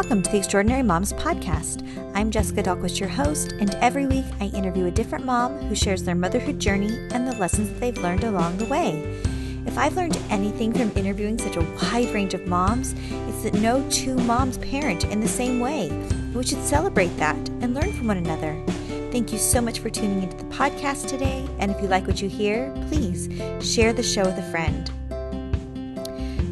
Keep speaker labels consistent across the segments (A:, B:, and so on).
A: Welcome to the Extraordinary Moms Podcast. I'm Jessica Dahlquist, your host, and every week I interview a different mom who shares their motherhood journey and the lessons they've learned along the way. If I've learned anything from interviewing such a wide range of moms, it's that no two moms parent in the same way. We should celebrate that and learn from one another. Thank you so much for tuning into the podcast today, and if you like what you hear, please share the show with a friend.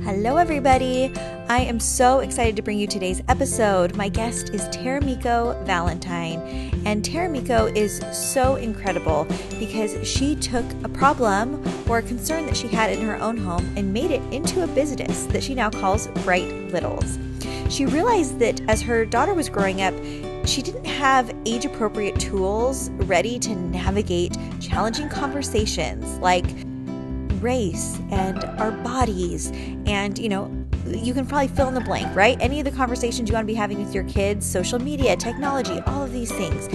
A: Hello, everybody. I am so excited to bring you today's episode. My guest is Taramiko Valentine, and Taramiko is so incredible because she took a problem or a concern that she had in her own home and made it into a business that she now calls Bright Littles. She realized that as her daughter was growing up, she didn't have age appropriate tools ready to navigate challenging conversations like race and our bodies and, you know, you can probably fill in the blank, right? Any of the conversations you want to be having with your kids, social media, technology, all of these things.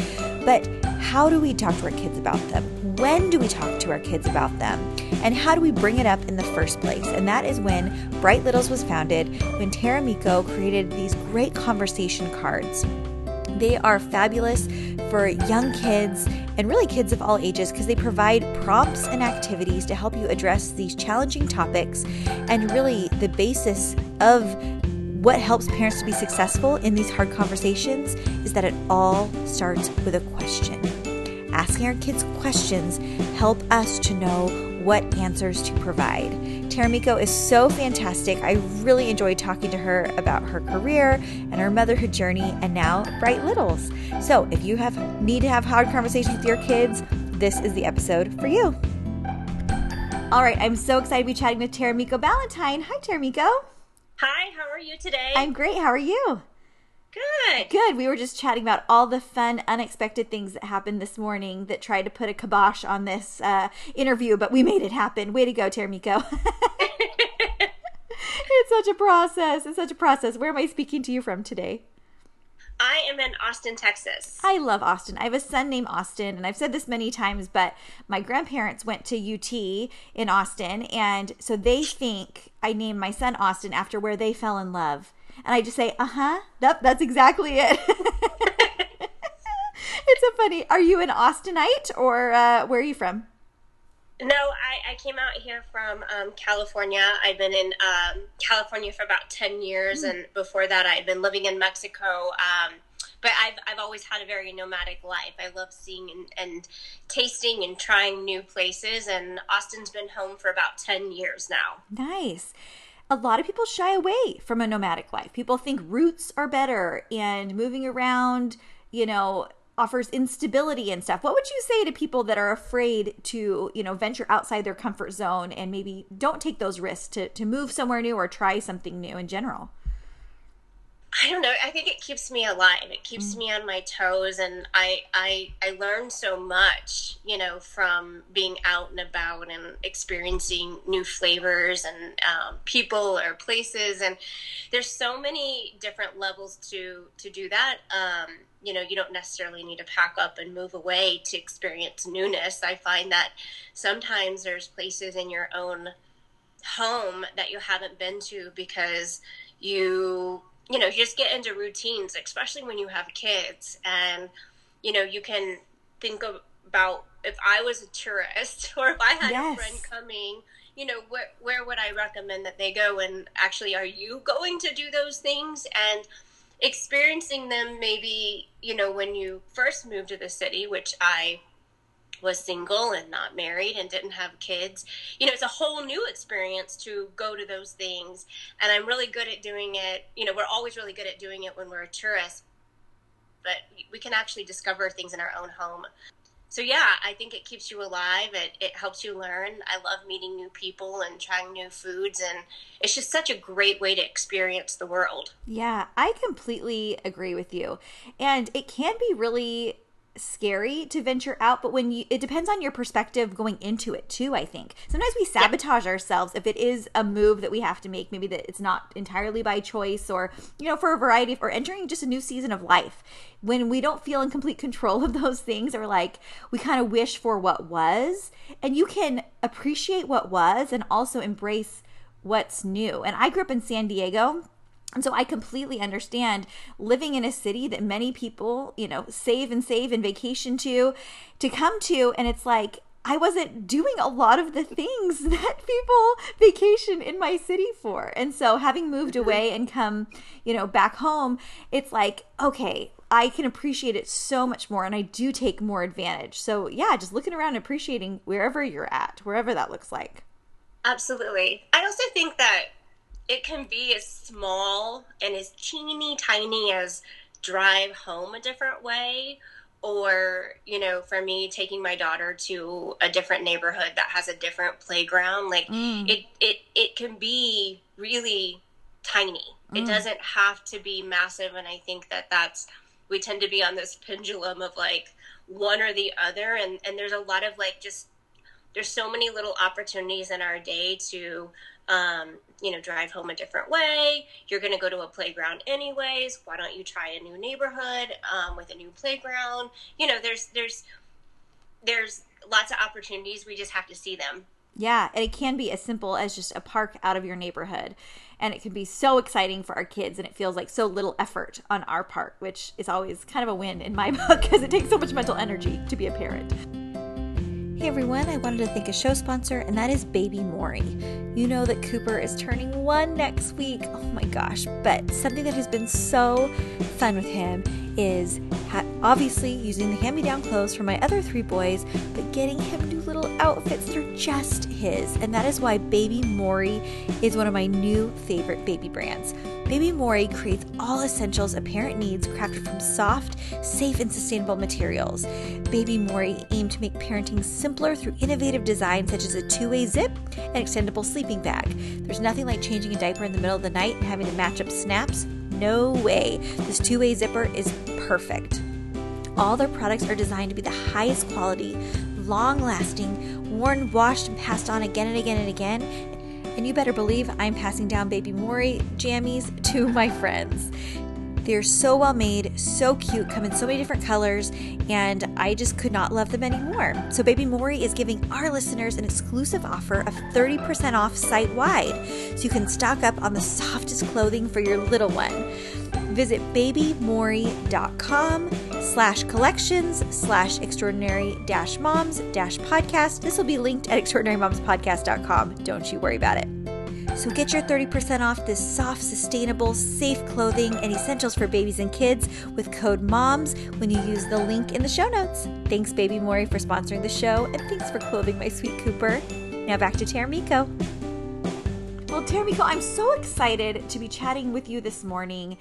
A: But how do we talk to our kids about them? When do we talk to our kids about them? And how do we bring it up in the first place? And that is when Bright Littles was founded, when Taramiko created these great conversation cards. They are fabulous for young kids and really kids of all ages because they provide prompts and activities to help you address these challenging topics. And really, the basis of what helps parents to be successful in these hard conversations is that it all starts with a question. Asking our kids questions help us to know what answers to provide. Taramiko is so fantastic. I really enjoyed talking to her about her career and her motherhood journey and now Bright Littles. So, if you have need to have hard conversations with your kids, this is the episode for you. All right, I'm so excited to be chatting with Taramiko Valentine. Hi, Taramiko.
B: Hi, how are you today?
A: I'm great. How are you?
B: Good.
A: Good. We were just chatting about all the fun, unexpected things that happened this morning that tried to put a kibosh on this uh, interview, but we made it happen. Way to go, Taramiko. it's such a process. It's such a process. Where am I speaking to you from today?
B: I am in Austin, Texas.
A: I love Austin. I have a son named Austin, and I've said this many times, but my grandparents went to UT in Austin, and so they think I named my son Austin after where they fell in love. And I just say, uh huh. Yep, that's exactly it. it's so funny. Are you an Austinite or uh, where are you from?
B: No, I, I came out here from um, California. I've been in um, California for about 10 years. Mm. And before that, I'd been living in Mexico. Um, but I've, I've always had a very nomadic life. I love seeing and, and tasting and trying new places. And Austin's been home for about 10 years now.
A: Nice a lot of people shy away from a nomadic life. People think roots are better and moving around, you know, offers instability and stuff. What would you say to people that are afraid to, you know, venture outside their comfort zone and maybe don't take those risks to, to move somewhere new or try something new in general?
B: I don't know. I think it keeps me alive. It keeps mm. me on my toes, and I I I learn so much, you know, from being out and about and experiencing new flavors and um, people or places. And there's so many different levels to to do that. Um, you know, you don't necessarily need to pack up and move away to experience newness. I find that sometimes there's places in your own home that you haven't been to because you you know, you just get into routines, especially when you have kids. And, you know, you can think about if I was a tourist or if I had yes. a friend coming, you know, where, where would I recommend that they go? And actually, are you going to do those things? And experiencing them maybe, you know, when you first moved to the city, which I was single and not married and didn't have kids. You know, it's a whole new experience to go to those things. And I'm really good at doing it. You know, we're always really good at doing it when we're a tourist, but we can actually discover things in our own home. So yeah, I think it keeps you alive. It, it helps you learn. I love meeting new people and trying new foods, and it's just such a great way to experience the world.
A: Yeah, I completely agree with you. And it can be really scary to venture out but when you it depends on your perspective going into it too i think. Sometimes we sabotage yeah. ourselves if it is a move that we have to make maybe that it's not entirely by choice or you know for a variety of, or entering just a new season of life. When we don't feel in complete control of those things or like we kind of wish for what was and you can appreciate what was and also embrace what's new. And i grew up in san diego And so I completely understand living in a city that many people, you know, save and save and vacation to, to come to. And it's like, I wasn't doing a lot of the things that people vacation in my city for. And so having moved mm-hmm. away and come, you know, back home, it's like, okay, I can appreciate it so much more and I do take more advantage. So, yeah, just looking around appreciating wherever you're at, wherever that looks like.
B: Absolutely. I also think that it can be as small and as teeny tiny as drive home a different way or you know for me taking my daughter to a different neighborhood that has a different playground like mm. it it it can be really tiny mm. it doesn't have to be massive and i think that that's we tend to be on this pendulum of like one or the other and and there's a lot of like just there's so many little opportunities in our day to um, you know, drive home a different way. You're going to go to a playground anyways. Why don't you try a new neighborhood um, with a new playground? You know, there's there's there's lots of opportunities. We just have to see them.
A: Yeah, and it can be as simple as just a park out of your neighborhood. And it can be so exciting for our kids, and it feels like so little effort on our part, which is always kind of a win in my book because it takes so much mental energy to be a parent. Hey everyone, I wanted to thank a show sponsor, and that is Baby Mori. You know that Cooper is turning one next week. Oh my gosh, but something that has been so fun with him is obviously using the hand me down clothes for my other three boys, but getting him new little outfits. They're just his. And that is why Baby Mori is one of my new favorite baby brands. Baby Mori creates all essentials a parent needs crafted from soft, safe, and sustainable materials. Baby Mori aim to make parenting simpler through innovative designs such as a two way zip and extendable sleeping bag. There's nothing like changing a diaper in the middle of the night and having to match up snaps. No way. This two way zipper is perfect. All their products are designed to be the highest quality, long lasting, worn, washed, and passed on again and again and again. And you better believe I'm passing down Baby Mori jammies to my friends. They're so well made, so cute, come in so many different colors, and I just could not love them anymore. So, Baby Mori is giving our listeners an exclusive offer of 30% off site wide, so you can stock up on the softest clothing for your little one. Visit babymori.com slash collections slash extraordinary dash moms dash podcast. This will be linked at extraordinarymomspodcast.com. Don't you worry about it. So get your 30% off this soft, sustainable, safe clothing and essentials for babies and kids with code MOMS when you use the link in the show notes. Thanks, Baby Mori, for sponsoring the show, and thanks for clothing my sweet Cooper. Now back to Taramiko. Well, Taramiko, I'm so excited to be chatting with you this morning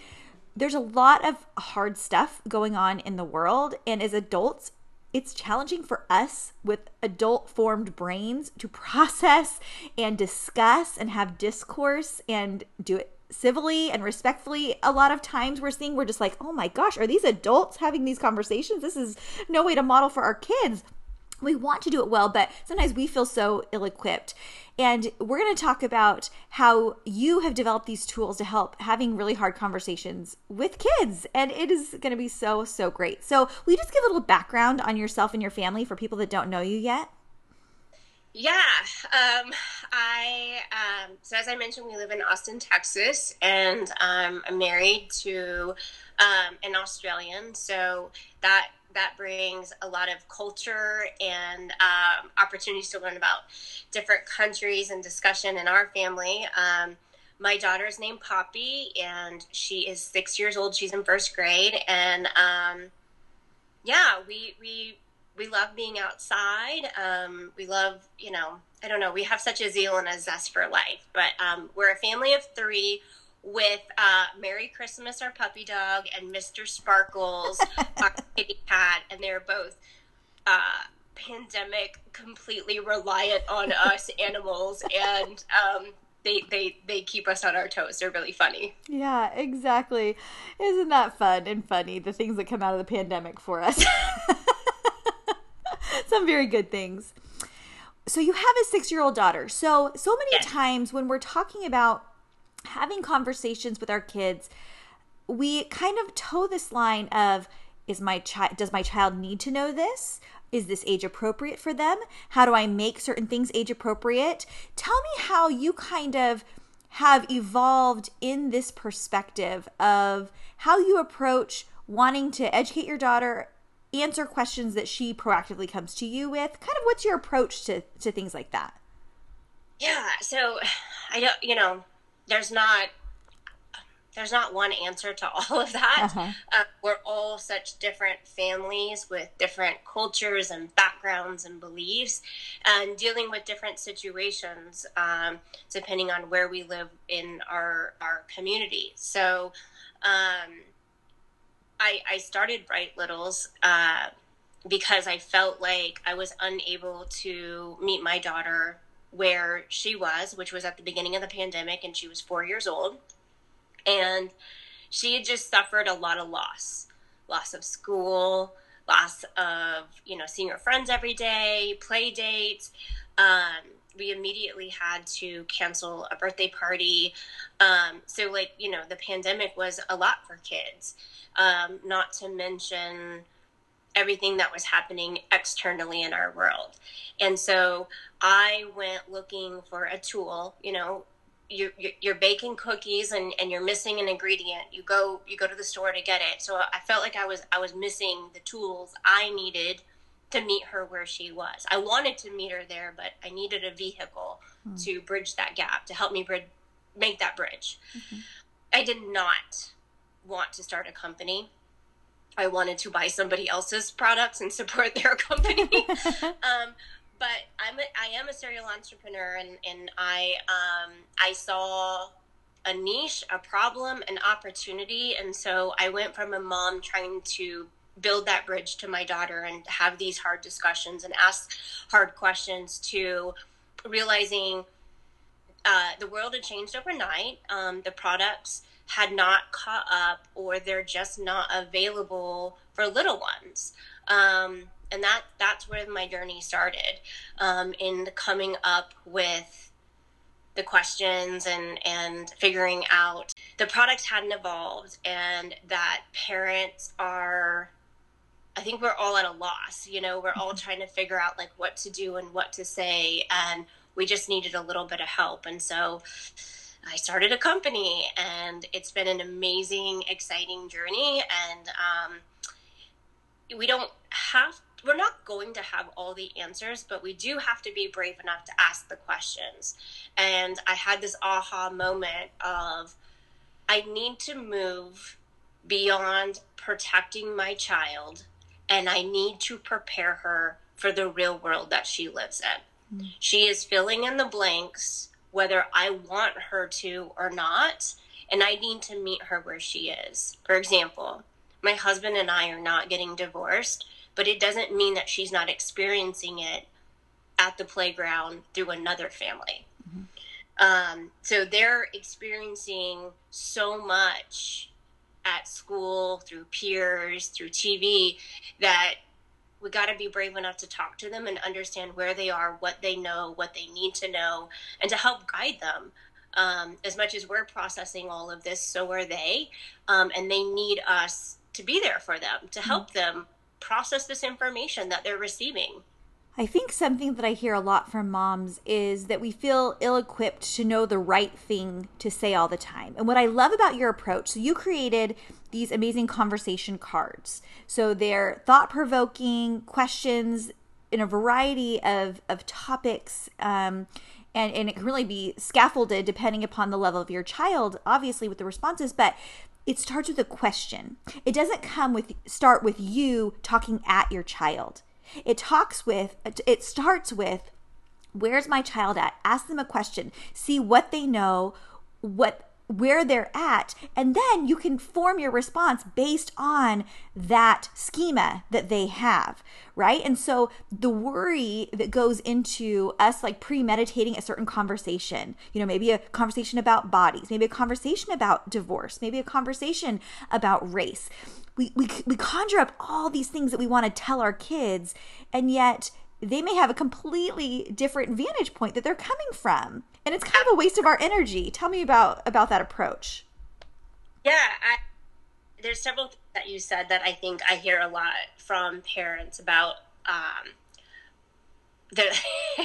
A: there's a lot of hard stuff going on in the world. And as adults, it's challenging for us with adult formed brains to process and discuss and have discourse and do it civilly and respectfully. A lot of times we're seeing, we're just like, oh my gosh, are these adults having these conversations? This is no way to model for our kids we want to do it well, but sometimes we feel so ill equipped. And we're going to talk about how you have developed these tools to help having really hard conversations with kids. And it is going to be so, so great. So, you just give a little background on yourself and your family for people that don't know you yet?
B: Yeah, um, I um, so as I mentioned, we live in Austin, Texas, and um, I'm married to um, an Australian. So that that brings a lot of culture and um, opportunities to learn about different countries and discussion in our family. Um, my daughter is named Poppy, and she is six years old. She's in first grade, and um, yeah, we we we love being outside. Um, we love, you know, I don't know, we have such a zeal and a zest for life. But um, we're a family of three with uh, Merry Christmas, our puppy dog, and Mr. Sparkles, our kitty cat, and they're both uh, pandemic completely reliant on us animals, and um, they they they keep us on our toes. They're really funny.
A: Yeah, exactly. Isn't that fun and funny? The things that come out of the pandemic for us. Some very good things. So you have a six year old daughter. So so many yes. times when we're talking about having conversations with our kids, we kind of toe this line of is my child does my child need to know this? Is this age appropriate for them? How do I make certain things age appropriate? Tell me how you kind of have evolved in this perspective of how you approach wanting to educate your daughter answer questions that she proactively comes to you with kind of what's your approach to to things like that
B: yeah so i don't you know there's not there's not one answer to all of that. Uh-huh. Uh, we're all such different families with different cultures and backgrounds and beliefs, and dealing with different situations um, depending on where we live in our our community. So, um, I I started Bright Littles. Uh, because I felt like I was unable to meet my daughter where she was, which was at the beginning of the pandemic, and she was four years old. And she had just suffered a lot of loss. Loss of school loss of you know seeing her friends every day play dates. Um, we immediately had to cancel a birthday party. Um, so like you know the pandemic was a lot for kids. Um, not to mention everything that was happening externally in our world. And so i went looking for a tool you know you're, you're baking cookies and, and you're missing an ingredient. You go you go to the store to get it. So i felt like i was i was missing the tools i needed to meet her where she was. I wanted to meet her there but i needed a vehicle mm-hmm. to bridge that gap to help me bridge make that bridge. Mm-hmm. i did not want to start a company. I wanted to buy somebody else's products and support their company. Um, but I'm a, I am a serial entrepreneur, and and I um, I saw a niche, a problem, an opportunity, and so I went from a mom trying to build that bridge to my daughter and have these hard discussions and ask hard questions to realizing uh, the world had changed overnight. Um, the products had not caught up, or they're just not available for little ones. Um, and that that's where my journey started um, in coming up with the questions and and figuring out the products hadn't evolved and that parents are I think we're all at a loss. You know, we're all mm-hmm. trying to figure out like what to do and what to say, and we just needed a little bit of help. And so I started a company, and it's been an amazing, exciting journey. And um, we don't have we're not going to have all the answers, but we do have to be brave enough to ask the questions. And I had this aha moment of I need to move beyond protecting my child and I need to prepare her for the real world that she lives in. Mm. She is filling in the blanks whether I want her to or not, and I need to meet her where she is. For example, my husband and I are not getting divorced but it doesn't mean that she's not experiencing it at the playground through another family. Mm-hmm. Um, so they're experiencing so much at school through peers, through TV, that we got to be brave enough to talk to them and understand where they are, what they know, what they need to know, and to help guide them. Um, as much as we're processing all of this, so are they. Um, and they need us to be there for them, to help mm-hmm. them process this information that they're receiving.
A: I think something that I hear a lot from moms is that we feel ill equipped to know the right thing to say all the time. And what I love about your approach, so you created these amazing conversation cards. So they're thought provoking questions in a variety of, of topics. Um, and, and it can really be scaffolded depending upon the level of your child, obviously, with the responses. But it starts with a question. It doesn't come with start with you talking at your child. It talks with it starts with where's my child at? Ask them a question. See what they know, what where they're at, and then you can form your response based on that schema that they have, right? And so the worry that goes into us like premeditating a certain conversation, you know, maybe a conversation about bodies, maybe a conversation about divorce, maybe a conversation about race. We, we, we conjure up all these things that we want to tell our kids, and yet they may have a completely different vantage point that they're coming from and it's kind of a waste of our energy tell me about about that approach
B: yeah I, there's several things that you said that i think i hear a lot from parents about um, they're,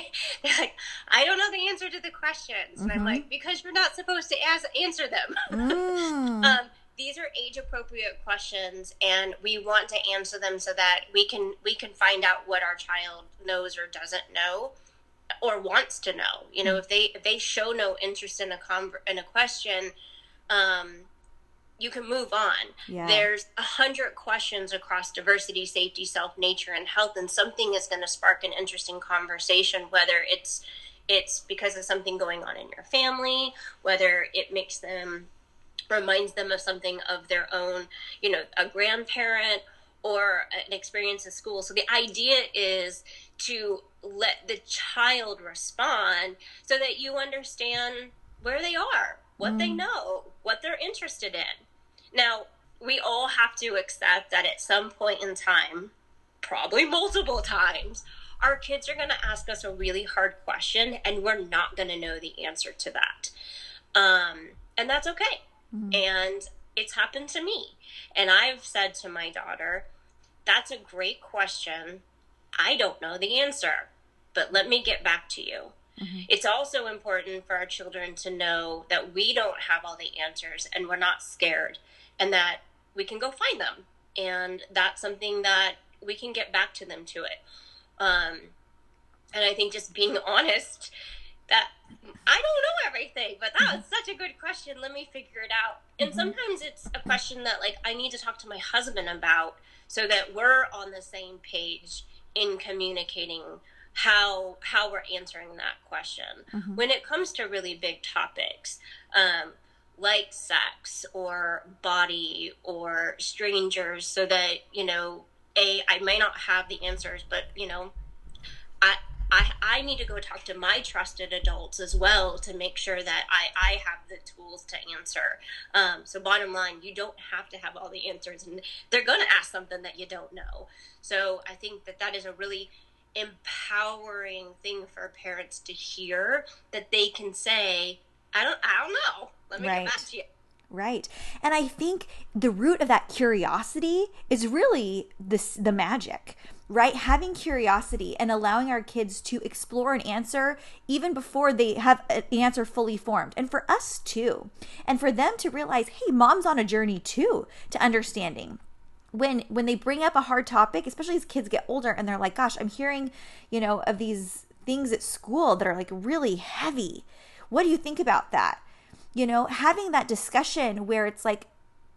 B: they're like, I don't know the answer to the questions. And mm-hmm. I'm like, because you're not supposed to ask, answer them. Mm. um, these are age appropriate questions and we want to answer them so that we can we can find out what our child knows or doesn't know or wants to know you know mm. if they if they show no interest in a conver- in a question um you can move on. Yeah. There's a hundred questions across diversity, safety, self, nature, and health, and something is going to spark an interesting conversation. Whether it's it's because of something going on in your family, whether it makes them reminds them of something of their own, you know, a grandparent or an experience in school. So the idea is to let the child respond so that you understand where they are, what mm. they know, what they're interested in. Now, we all have to accept that at some point in time, probably multiple times, our kids are going to ask us a really hard question and we're not going to know the answer to that. Um, and that's okay. Mm-hmm. And it's happened to me. And I've said to my daughter, that's a great question. I don't know the answer, but let me get back to you. Mm-hmm. It's also important for our children to know that we don't have all the answers and we're not scared and that we can go find them. And that's something that we can get back to them to it. Um, and I think just being honest that I don't know everything, but that was such a good question. Let me figure it out. And mm-hmm. sometimes it's a question that like I need to talk to my husband about so that we're on the same page in communicating how how we're answering that question. Mm-hmm. When it comes to really big topics, um, like sex or body or strangers so that you know a i may not have the answers but you know i I, I need to go talk to my trusted adults as well to make sure that I, I have the tools to answer. Um, so, bottom line, you don't have to have all the answers, and they're going to ask something that you don't know. So, I think that that is a really empowering thing for parents to hear that they can say, I don't, I don't know. Let me right. get back to you.
A: Right. And I think the root of that curiosity is really this the magic, right? Having curiosity and allowing our kids to explore an answer even before they have an answer fully formed. And for us too. And for them to realize, hey, mom's on a journey too to understanding when when they bring up a hard topic especially as kids get older and they're like gosh i'm hearing you know of these things at school that are like really heavy what do you think about that you know, having that discussion where it's like,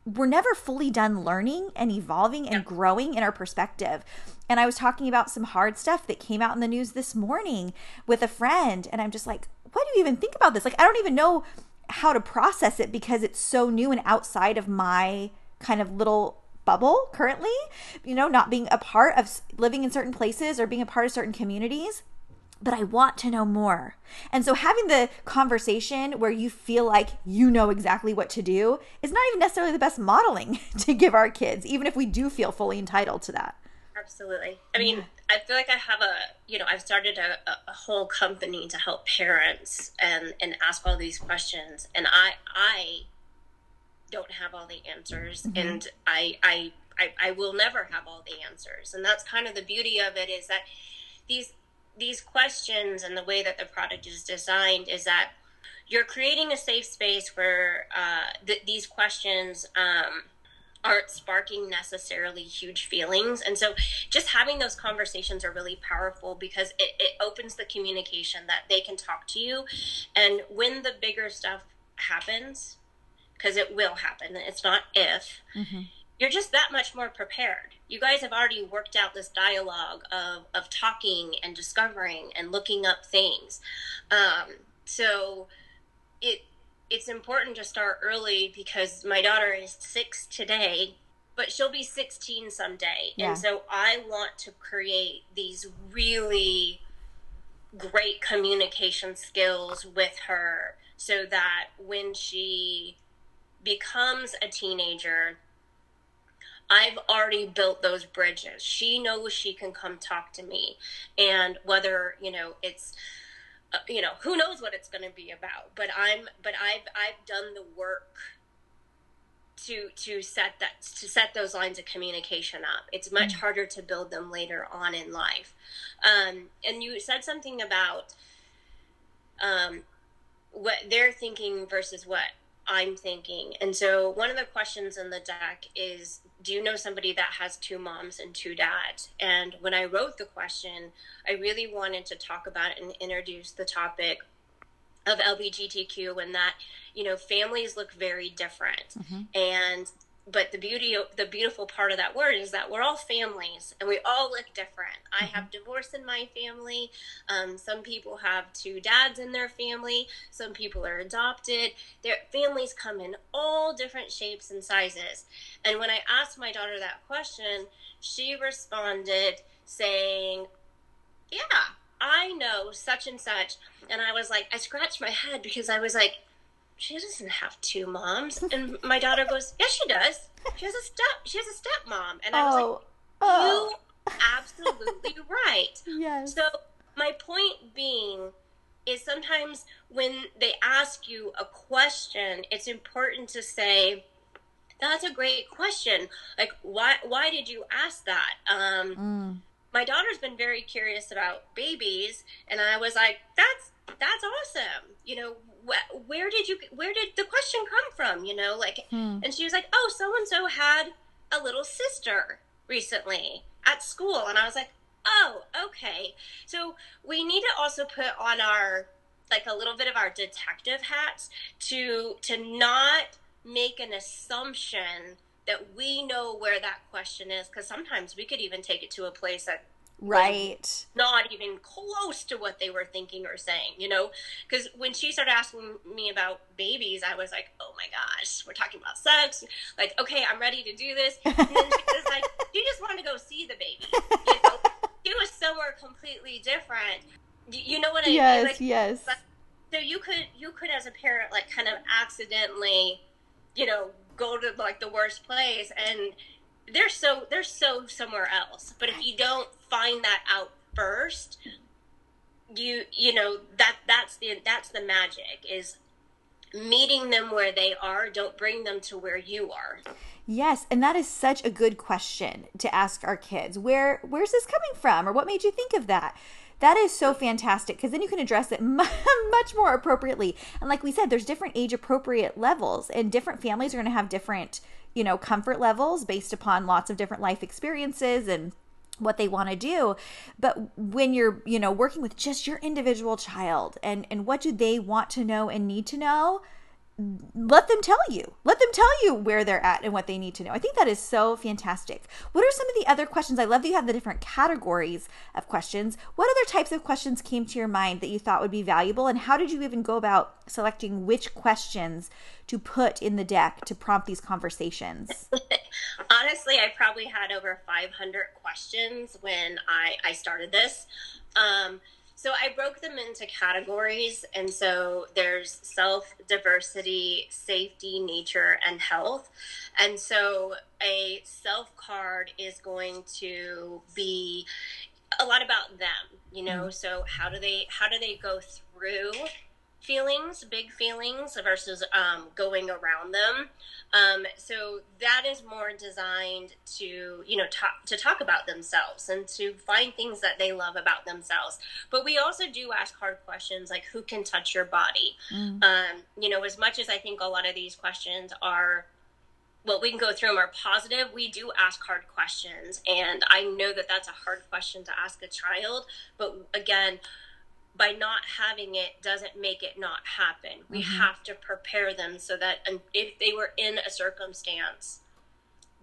A: we're never fully done learning and evolving and growing in our perspective. And I was talking about some hard stuff that came out in the news this morning with a friend. And I'm just like, what do you even think about this? Like, I don't even know how to process it because it's so new and outside of my kind of little bubble currently, you know, not being a part of living in certain places or being a part of certain communities but I want to know more. And so having the conversation where you feel like you know exactly what to do is not even necessarily the best modeling to give our kids, even if we do feel fully entitled to that.
B: Absolutely. I mean, yeah. I feel like I have a, you know, I've started a, a, whole company to help parents and and ask all these questions, and I I don't have all the answers, mm-hmm. and I, I I I will never have all the answers, and that's kind of the beauty of it is that these these questions and the way that the product is designed is that you're creating a safe space where uh, th- these questions um, aren't sparking necessarily huge feelings. And so just having those conversations are really powerful because it, it opens the communication that they can talk to you. And when the bigger stuff happens, because it will happen, it's not if. Mm-hmm you're just that much more prepared. You guys have already worked out this dialogue of, of talking and discovering and looking up things. Um, so it it's important to start early because my daughter is six today, but she'll be 16 someday. Yeah. And so I want to create these really great communication skills with her so that when she becomes a teenager, I've already built those bridges. She knows she can come talk to me. And whether, you know, it's uh, you know, who knows what it's going to be about, but I'm but I've I've done the work to to set that to set those lines of communication up. It's much mm-hmm. harder to build them later on in life. Um, and you said something about um, what they're thinking versus what I'm thinking. And so one of the questions in the deck is do you know somebody that has two moms and two dads? And when I wrote the question, I really wanted to talk about and introduce the topic of LGBTQ and that, you know, families look very different. Mm-hmm. And but the beauty the beautiful part of that word is that we're all families and we all look different. Mm-hmm. i have divorce in my family. Um, some people have two dads in their family. Some people are adopted. Their families come in all different shapes and sizes. And when i asked my daughter that question she responded saying yeah i know such and such. And i was like i scratched my head because i was like she doesn't have two moms. And my daughter goes, yes, she does. She has a step. She has a stepmom. And I was oh. like, oh. you absolutely right.
A: Yes.
B: So my point being is sometimes when they ask you a question, it's important to say, that's a great question. Like, why, why did you ask that? Um, mm. My daughter's been very curious about babies, and I was like, that's that's awesome. You know, wh- where did you where did the question come from you know like hmm. and she was like oh so and so had a little sister recently at school and i was like oh okay so we need to also put on our like a little bit of our detective hats to to not make an assumption that we know where that question is because sometimes we could even take it to a place that
A: right.
B: not even close to what they were thinking or saying you know? Because when she started asking me about babies i was like oh my gosh we're talking about sex. Like okay i'm ready to do this. And then she was like you just want to go see the baby you know? It was somewhere completely different. You know what i
A: yes,
B: mean
A: like, yes.
B: so you could you could as a parent like kind of accidentally you know go to like the worst place and they're so they're so somewhere else. But if you don't find that out first you you know that that's the that's the magic is meeting them where they are. Don't bring them to where you are.
A: Yes and that is such a good question to ask our kids. Where where's this coming from or what made you think of that? That is so fantastic because then you can address it much more appropriately. And like we said there's different age appropriate levels and different families are going to have different you know comfort levels based upon lots of different life experiences and what they want to do. But when you're you know working with just your individual child and and what do they want to know and need to know let them tell you. Let them tell you where they're at and what they need to know. I think that is so fantastic. What are some of the other questions? I love that you have the different categories of questions. What other types of questions came to your mind that you thought would be valuable? And how did you even go about selecting which questions to put in the deck to prompt these conversations?
B: Honestly, I probably had over 500 questions when I, I started this. Um, so I broke them into categories. And so there's self, diversity, safety, nature, and health. And so a self card is going to be a lot about them, you know, mm-hmm. so how do they how do they go through feelings, big feelings, versus um, going around them. Um, so that is more designed to, you know, talk, to talk about themselves and to find things that they love about themselves. But we also do ask hard questions like, who can touch your body? Mm. Um, you know, as much as I think a lot of these questions are well, we can go through them are positive. We do ask hard questions, and I know that that's a hard question to ask a child. But again, by not having it doesn't make it not happen. We mm-hmm. have to prepare them so that if they were in a circumstance,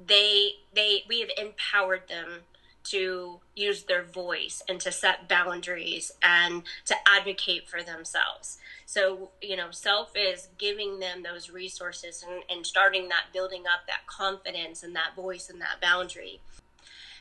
B: they they we have empowered them to use their voice and to set boundaries and to advocate for themselves. So, you know, self is giving them those resources and, and starting that building up that confidence and that voice and that boundary.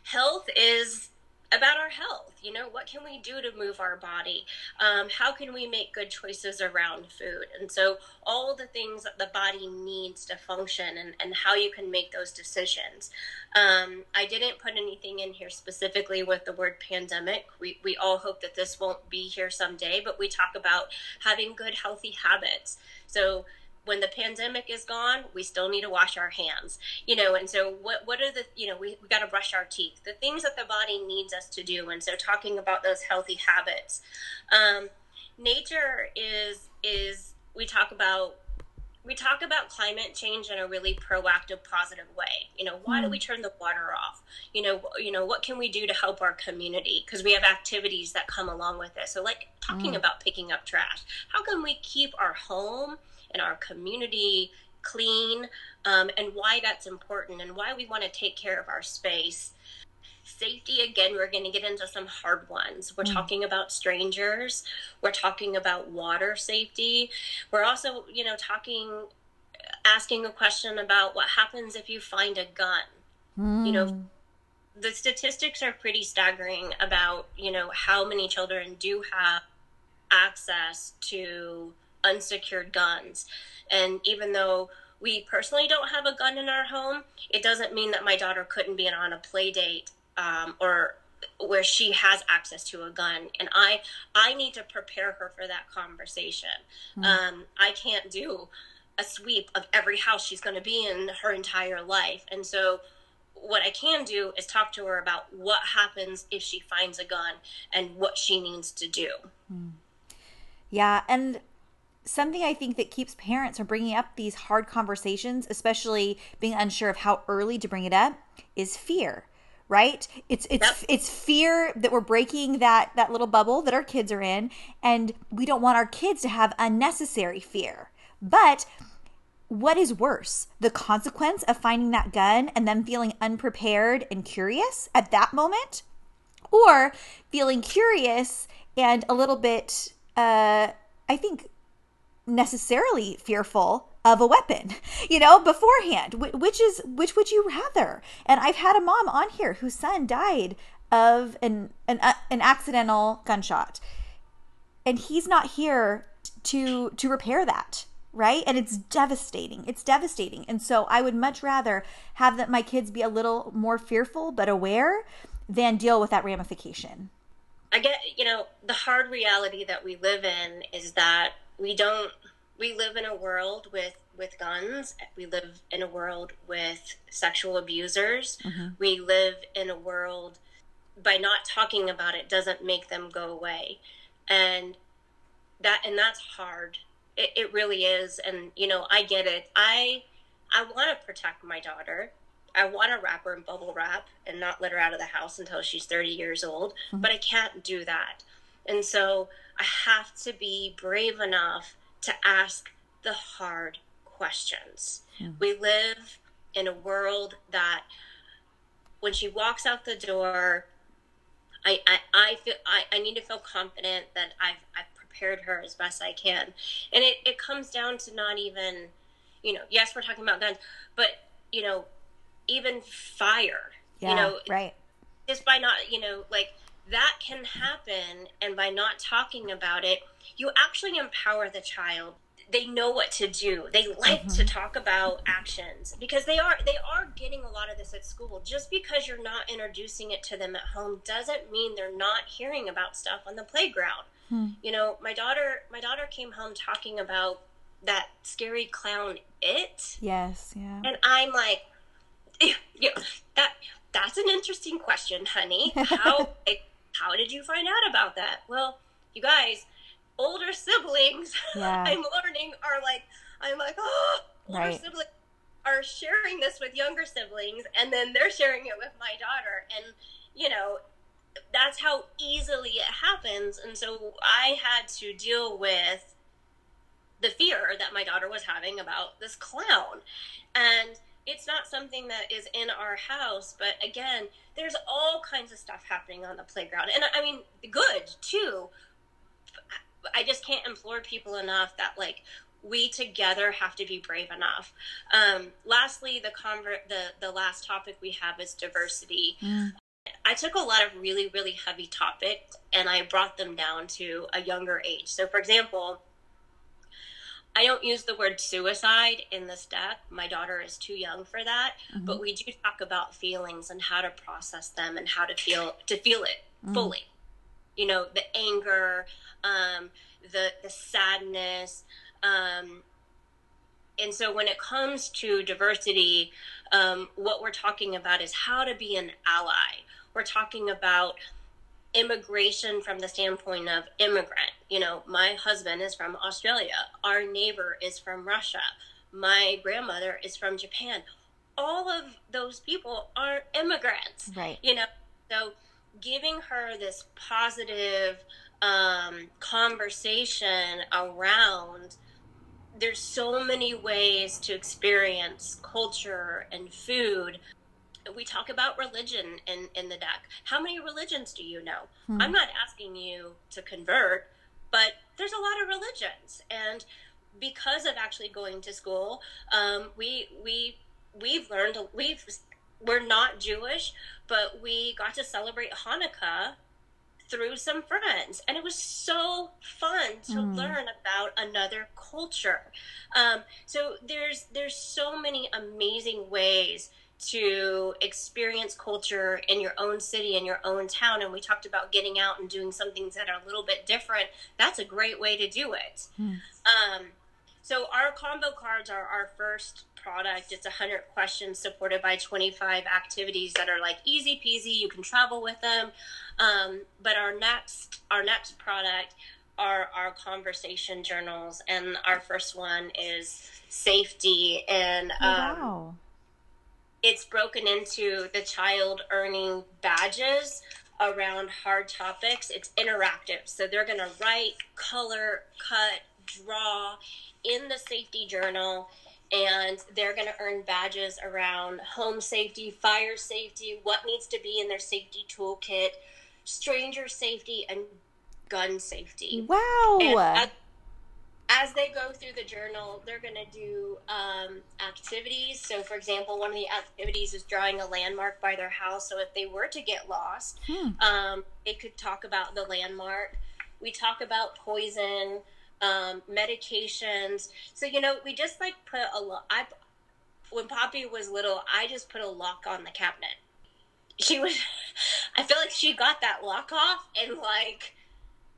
B: Health is about our health. You know, what can we do to move our body? Um, how can we make good choices around food? And so, all the things that the body needs to function and, and how you can make those decisions. Um, I didn't put anything in here specifically with the word pandemic. We, we all hope that this won't be here someday, but we talk about having good, healthy habits. So, when the pandemic is gone, we still need to wash our hands, you know. And so, what what are the you know we we got to brush our teeth, the things that the body needs us to do. And so, talking about those healthy habits, um, nature is is we talk about we talk about climate change in a really proactive positive way you know why do we hmm. turn the water off you know you know what can we do to help our community because we have activities that come along with it so like talking mm. about picking up trash how can we keep our home and our community clean um, and why that's important and why we want to take care of our space safety again we're going to get into some hard ones we're mm. talking about strangers we're talking about water safety we're also you know talking asking a question about what happens if you find a gun mm. you know hmm. the statistics are pretty staggering about you know how many children do have access to unsecured guns. And even though we personally don't have a gun in our home, it doesn't mean that my daughter couldn't be on a play date um, or where she has access to a gun. And i i need to prepare her for that conversation. Mm-hmm. um, i can't do a sweep of every house she's going to be in her entire life. And so what i can do is talk to her about what happens if she finds a gun and what she needs to do. Mm.
A: yeah and something I think that keeps parents from bringing up these hard conversations, especially being unsure of how early to bring it up, is fear right it's it's yep. it's fear that we're breaking that that little bubble that our kids are in and we don't want our kids to have unnecessary fear but what is worse the consequence of finding that gun and them feeling unprepared and curious at that moment or feeling curious and a little bit uh i think necessarily fearful of a weapon, you know, beforehand. Which is which would you rather? And I've had a mom on here whose son died of an an, uh, an accidental gunshot, and he's not here to to repair that right? And it's devastating. It's devastating. And so i would much rather have that my kids be a little more fearful but aware than deal with that ramification.
B: I get you know the hard reality that we live in is that we don't we live in a world with with guns. We live in a world with sexual abusers. Mm-hmm. we live in a world by not talking about it doesn't make them go away. And that and that's hard. It, it really is. And you know i get it. I i want to protect my daughter. I want to wrap her in bubble wrap and not let her out of the house until she's 30 years old. Mm-hmm. but i can't do that. And so i have to be brave enough to ask the hard questions. We live in a world that when she walks out the door, I, I, I feel I, I need to feel confident that I've I've prepared her as best I can. And it, it comes down to not even, you know, yes, we're talking about guns, but you know, even fire.
A: Yeah,
B: you know,
A: right.
B: Just by not, you know, like that can happen and by not talking about it you actually empower the child. They know what to do. They like mm-hmm. to talk about actions because they are they are getting a lot of this at school. Just because you're not introducing it to them at home doesn't mean they're not hearing about stuff on the playground. Hmm. you know my daughter my daughter came home talking about that scary clown it.
A: Yes yeah.
B: And i'm like yeah, that that's an interesting question honey. How how did you find out about that? Well, you guys, older siblings, yeah. I'm learning are like, I'm like, oh, older right. siblings are sharing this with younger siblings, and then they're sharing it with my daughter, and you know, that's how easily it happens. And so I had to deal with the fear that my daughter was having about this clown, and it's not something that is in our house, but again, there's all kinds of stuff happening on the playground. And I mean, good too. I just can't implore people enough that like we together have to be brave enough. Um, lastly, the convert the the last topic we have is diversity. Mm. I took a lot of really really heavy topics and I brought them down to a younger age. So, for example, I don't use the word suicide in this deck. My daughter is too young for that, mm-hmm. but we do talk about feelings and how to process them and how to feel to feel it mm-hmm. fully. You know, the anger, um, the the sadness, um, and so when it comes to diversity, um, what we're talking about is how to be an ally. We're talking about immigration from the standpoint of immigrant. You know, my husband is from Australia. Our neighbor is from Russia. My grandmother is from Japan. All of those people are immigrants.
A: Right.
B: You know, so giving her this positive um, conversation around there's so many ways to experience culture and food we talk about religion in, in the deck. How many religions do you know? Hmm. I'm not asking you to convert, but there's a lot of religions. And because of actually going to school, um, we, we, we've learned, we've, we're not Jewish, but we got to celebrate Hanukkah through some friends and it was so fun to mm. learn about another culture um, so there's there's so many amazing ways to experience culture in your own city in your own town and we talked about getting out and doing some things that are a little bit different that's a great way to do it. Mm. um, so our convo cards are our first product. It's 100 questions supported by 25 activities that are like easy peasy. You can travel with them. Um, but our next our next product are our conversation journals and our first one is safety and oh, um, wow it's broken into the child earning badges around hard topics. It's interactive. So they're going to write, color, cut, draw in the safety journal and they're going to earn badges around home safety, fire safety, what needs to be in their safety toolkit, stranger safety, and gun safety.
A: Wow. And
B: as they go through the journal, they're going to do um, activities. So, for example, one of the activities is drawing a landmark by their house. So, if they were to get lost, hmm. um, they could talk about the landmark. We talk about poison, um, medications. So, you know, we just like put a lot. I when Poppy was little, I just put a lock on the cabinet. She was, I feel like she got that lock off and like,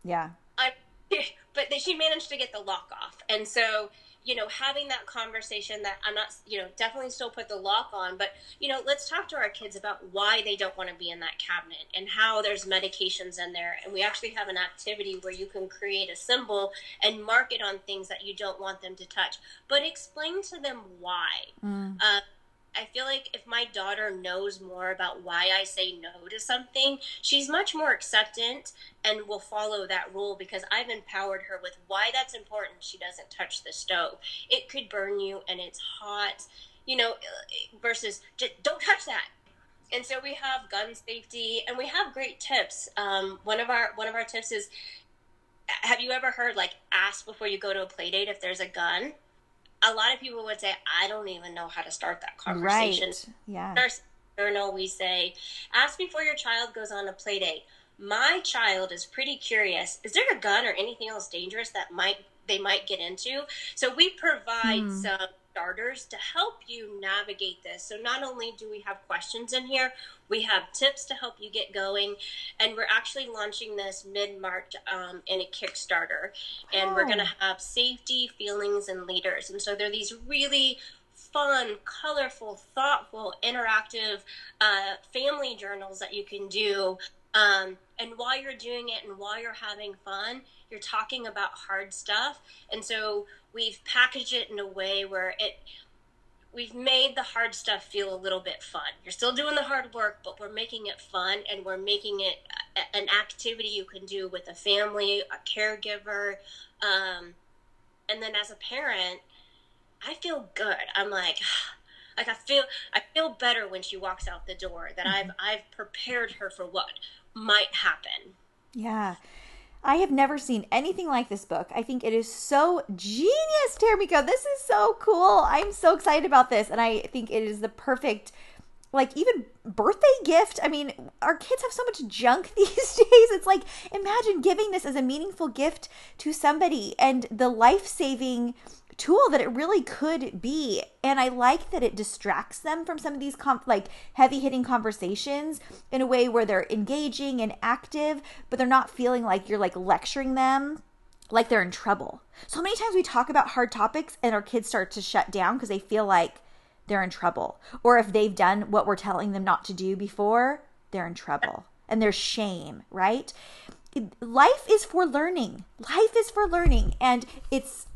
A: yeah,
B: I but she managed to get the lock off. And so, you know, having that conversation that I'm not, you know, definitely still put the lock on, but, you know, let's talk to our kids about why they don't want to be in that cabinet and how there's medications in there. And we actually have an activity where you can create a symbol and mark it on things that you don't want them to touch, but explain to them why. Mm. Uh, I feel like if my daughter knows more about why I say no to something, she's much more acceptant and will follow that rule because I've empowered her with why that's important. She doesn't touch the stove. It could burn you and it's hot, you know, versus just don't touch that. And so we have gun safety and we have great tips. Um, one of our one of our tips is have you ever heard like ask before you go to a play date if there's a gun? A lot of people would say, I don't even know how to start that conversation.
A: Right. Yeah.
B: First journal, we say, ask before your child goes on a play date. My child is pretty curious. Is there a gun or anything else dangerous that might they might get into? So we provide hmm. some starters to help you navigate this. So not only do we have questions in here, we have tips to help you get going, and we're actually launching this mid March um, in a Kickstarter, and oh. we're going to have safety, feelings, and leaders. And so there are these really fun, colorful, thoughtful, interactive uh, family journals that you can do. Um, and while you're doing it and while you're having fun, you're talking about hard stuff. And so we've packaged it in a way where it we've made the hard stuff feel a little bit fun. You're still doing the hard work, but we're making it fun and we're making it an activity you can do with a family, a caregiver, um, and then as a parent, I feel good. I'm like, like I feel I feel better when she walks out the door that mm-hmm. I've I've prepared her for what might happen.
A: Yeah. I have never seen anything like this book. I think it is so genius, Taramiko. This is so cool. I'm so excited about this. And I think it is the perfect, like, even birthday gift. I mean, our kids have so much junk these days. It's like, imagine giving this as a meaningful gift to somebody and the life saving tool that it really could be. And I like that it distracts them from some of these com- like heavy hitting conversations in a way where they're engaging and active, but they're not feeling like you're like lecturing them like they're in trouble. So many times we talk about hard topics and our kids start to shut down because they feel like they're in trouble. Or if they've done what we're telling them not to do before, they're in trouble. And there's shame, right? Life is for learning. Life is for learning and it's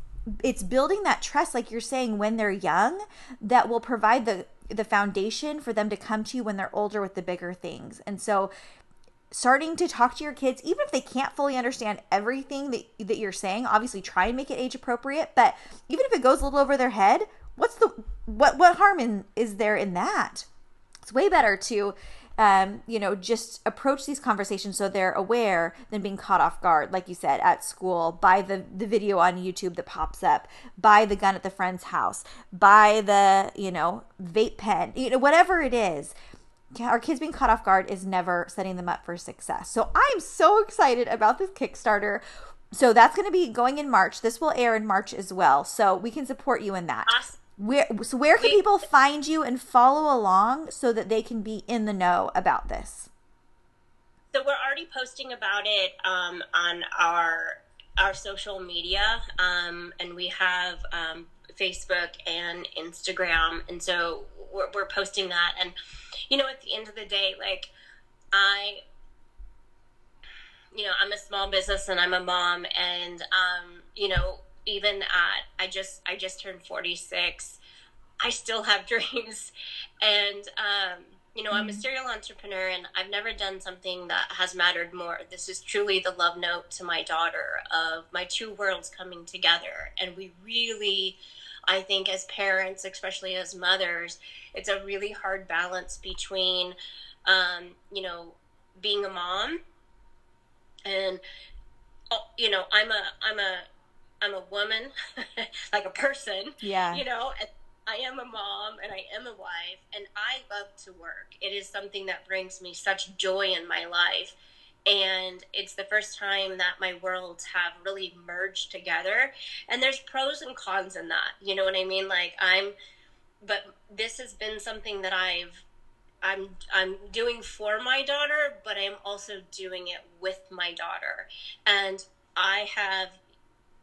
A: it's building that trust like you're saying when they're young that will provide the the foundation for them to come to you when they're older with the bigger things. And so starting to talk to your kids even if they can't fully understand everything that, that you're saying obviously try and make it age appropriate but even if it goes a little over their head what's the what what harm in is there in that it's way better to um, you know, just approach these conversations so they're aware than being caught off guard, like you said, at school, by the, the video on YouTube that pops up, by the gun at the friend's house, by the, you know, vape pen, you know, whatever it is. Our kids being caught off guard is never setting them up for success. So I'm so excited about this Kickstarter. So that's going to be going in March. This will air in March as well. So we can support you in that. Awesome. Where so where can people find you and follow along so that they can be in the know about this?
B: So we're already posting about it um, on our our social media, um, and we have um, Facebook and Instagram, and so we're, we're posting that. And you know, at the end of the day, like I you know i'm a small business and i'm a mom and um, you know even at I just I just turned 46, I still have dreams, and um, you know I'm a mm-hmm. serial entrepreneur, and I've never done something that has mattered more. This is truly the love note to my daughter of my two worlds coming together, and we really. I think as parents, especially as mothers, it's a really hard balance between, um, you know, being a mom and oh, you know i'm a i'm a I'm a woman, like a person.
A: Yeah.
B: You know, and I am a mom and I am a wife and I love to work. It is something that brings me such joy in my life. And it's the first time that my worlds have really merged together. And there's pros and cons in that. You know what I mean? Like I'm but this has been something that I've I'm I'm doing for my daughter, but I'm also doing it with my daughter. And I have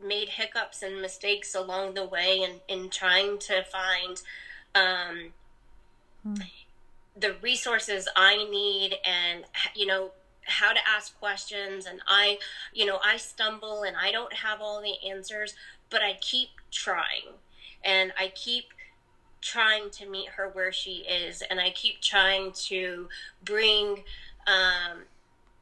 B: made hiccups and mistakes along the way in, in trying to find um, hmm. the resources I need and, you know, how to ask questions. And I, you know, I stumble and I don't have all the answers, but I keep trying and I keep trying to meet her where she is and I keep trying to bring um,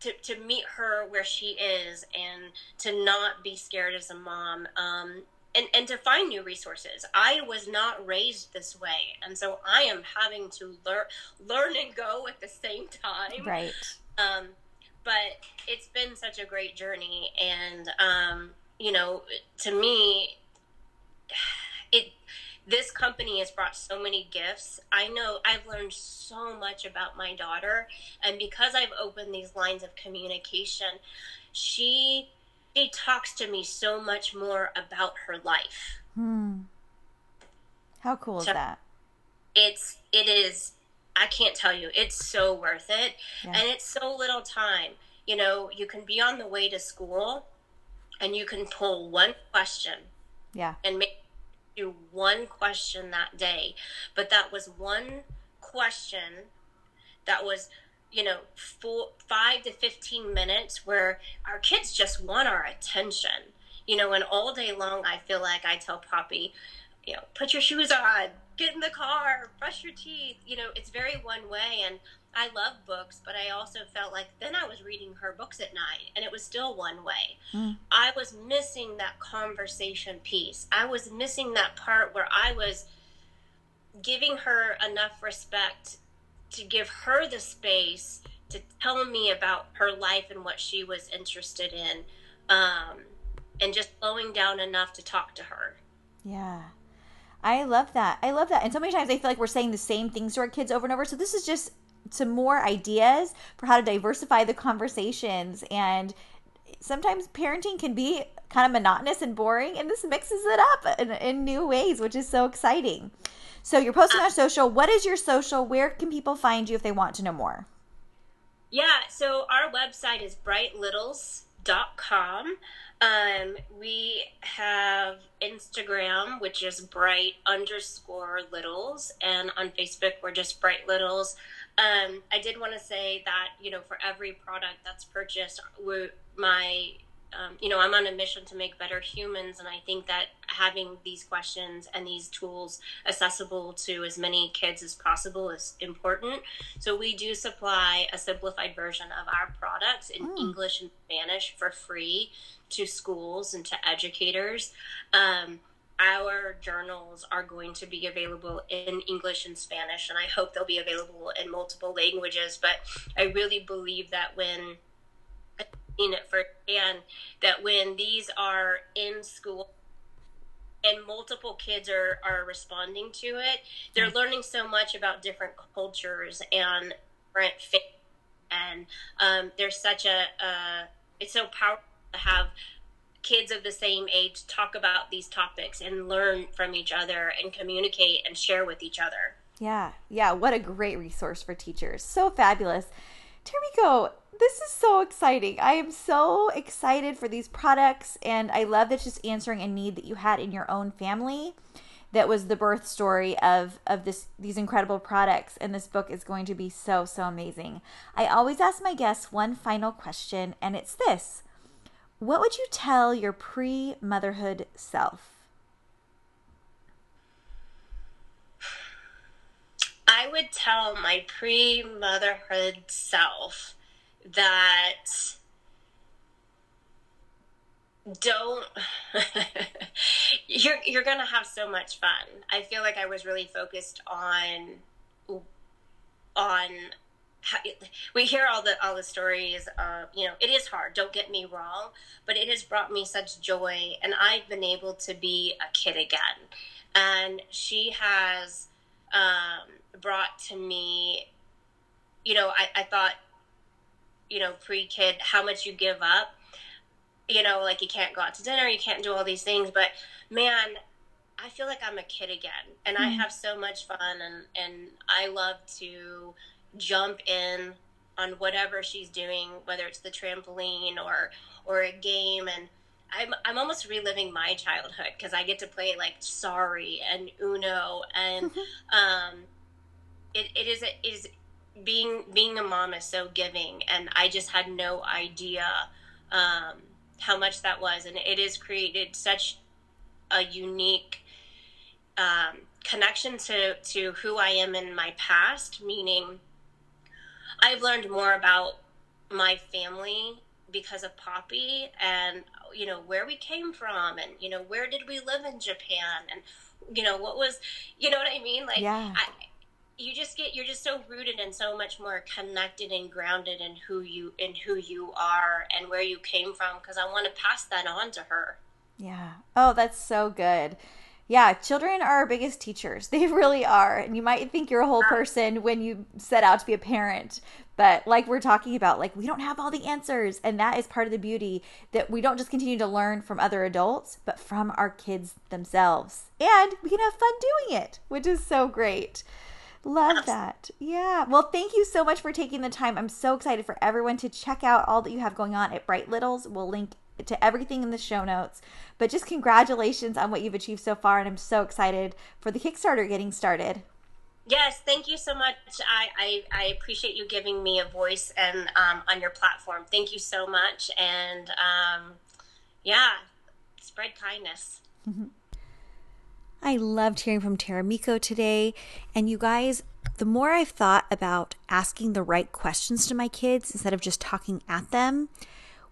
B: to, to meet her where she is and to not be scared as a mom um, and, and to find new resources. I was not raised this way. And so I am having to learn, learn and go at the same time.
A: Right.
B: Um, but it's been such a great journey. And, um, you know, to me, this company has brought so many gifts. I know I've learned so much about my daughter, and because I've opened these lines of communication, she she talks to me so much more about her life.
A: Hmm. How cool so is that?
B: It's it is I can't tell you. It's so worth it. Yeah. And it's so little time. You know, you can be on the way to school and you can pull one question.
A: Yeah.
B: And make one question that day, but that was one question that was you know four, five to 15 minutes where our kids just want our attention. You know and all day long i feel like i tell poppy you know put your shoes on. Get in the car. Brush your teeth. You know it's very one way. And I love books, but I also felt like then I was reading her books at night and it was still one way. Mm. I was missing that conversation piece. I was missing that part where I was giving her enough respect to give her the space to tell me about her life and what she was interested in um, and just slowing down enough to talk to her.
A: Yeah. I love that. I love that. And so many times I feel like we're saying the same things to our kids over and over. So this is just some more ideas for how to diversify the conversations. And sometimes parenting can be kind of monotonous and boring and this mixes it up in, in new ways which is so exciting. So you're posting on social. What is your social? Where can people find you if they want to know more?
B: Yeah so our website is brightlittles.com Um, we have Instagram, which is bright underscore littles, and on Facebook, we're just bright littles. Um, I did want to say that, you know, for every product that's purchased, my um, you know, I'm on a mission to make better humans, and I think that having these questions and these tools accessible to as many kids as possible is important. So we do supply a simplified version of our products in mm. English and Spanish for free to schools and to educators. Um, our journals are going to be available in English and Spanish, and I hope they'll be available in multiple languages. But I really believe that when I seen it firsthand that when these are in school and multiple kids are, are responding to it, they're mm-hmm. learning so much about different cultures and different faiths. And um, there's such a, uh, it's so powerful to have kids of the same age talk about these topics and learn from each other and communicate and share with each other.
A: Yeah, yeah. What a great resource for teachers. So fabulous. Tamiko, this is so exciting. I am so excited for these products, and I love that just answering a need that you had in your own family. That was the birth story of of this these incredible products, and this book is going to be so so amazing. I always ask my guests one final question, and it's this: What would you tell your pre motherhood self?
B: I would tell my pre motherhood self that don't you're you're gonna have so much fun i feel like i was really focused on on we hear all the all the stories uh, you know it is hard don't get me wrong but it has brought me such joy and i've been able to be a kid again and she has um, brought to me you know I, I thought you know, pre kid, how much you give up. You know, like you can't go out to dinner, you can't do all these things, but man, I feel like I'm a kid again, and mm-hmm. I have so much fun, and and I love to jump in on whatever she's doing, whether it's the trampoline or or a game, and I'm I'm almost reliving my childhood because I get to play like Sorry and Uno, and um, it, it is it is being being a mom is so giving, and I just had no idea um, how much that was, and it has created such a unique um, connection to to who I am in my past. Meaning, I've learned more about my family because of Poppy, and you know where we came from, and you know where did we live in Japan, and you know what was, you know what I mean? Like,
A: yeah.
B: I, you just get you're just so rooted and so much more connected and grounded in who you in who you are and where you came from because I want to pass that on to her.
A: Yeah. Oh, that's so good. Yeah, children are our biggest teachers. They really are. And you might think you're a whole person when you set out to be a parent. But like we're talking about, like we don't have all the answers. And that is part of the beauty that we don't just continue to learn from other adults, but from our kids themselves. And we can have fun doing it, which is so great. Love that. Yeah. Well, thank you so much for taking the time. I'm so excited for everyone to check out all that you have going on at Bright Littles. We'll link to everything in the show notes. But just congratulations on what you've achieved so far. And I'm so excited for the Kickstarter getting started.
B: Yes, thank you so much. I, I, I appreciate you giving me a voice and um, on your platform. Thank you so much. And um, yeah, spread kindness.
A: I loved hearing from Taramiko today. And you guys, the more I've thought about asking the right questions to my kids instead of just talking at them,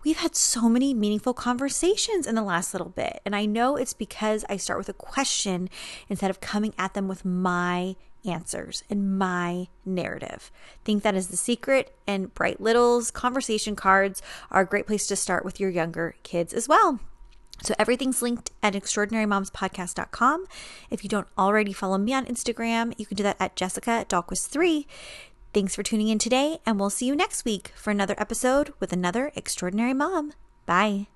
A: we've had so many meaningful conversations in the last little bit. And I know it's because I start with a question instead of coming at them with my answers and my narrative. think that is the secret, and Bright Littles conversation cards are a great place to start with your younger kids as well. So everything's linked at extraordinarymomspodcast.com. If you don't already follow me on Instagram, you can do that at Jessica Dahlquist3. Thanks for tuning in today, and we'll see you next week for another episode with another extraordinary mom. Bye.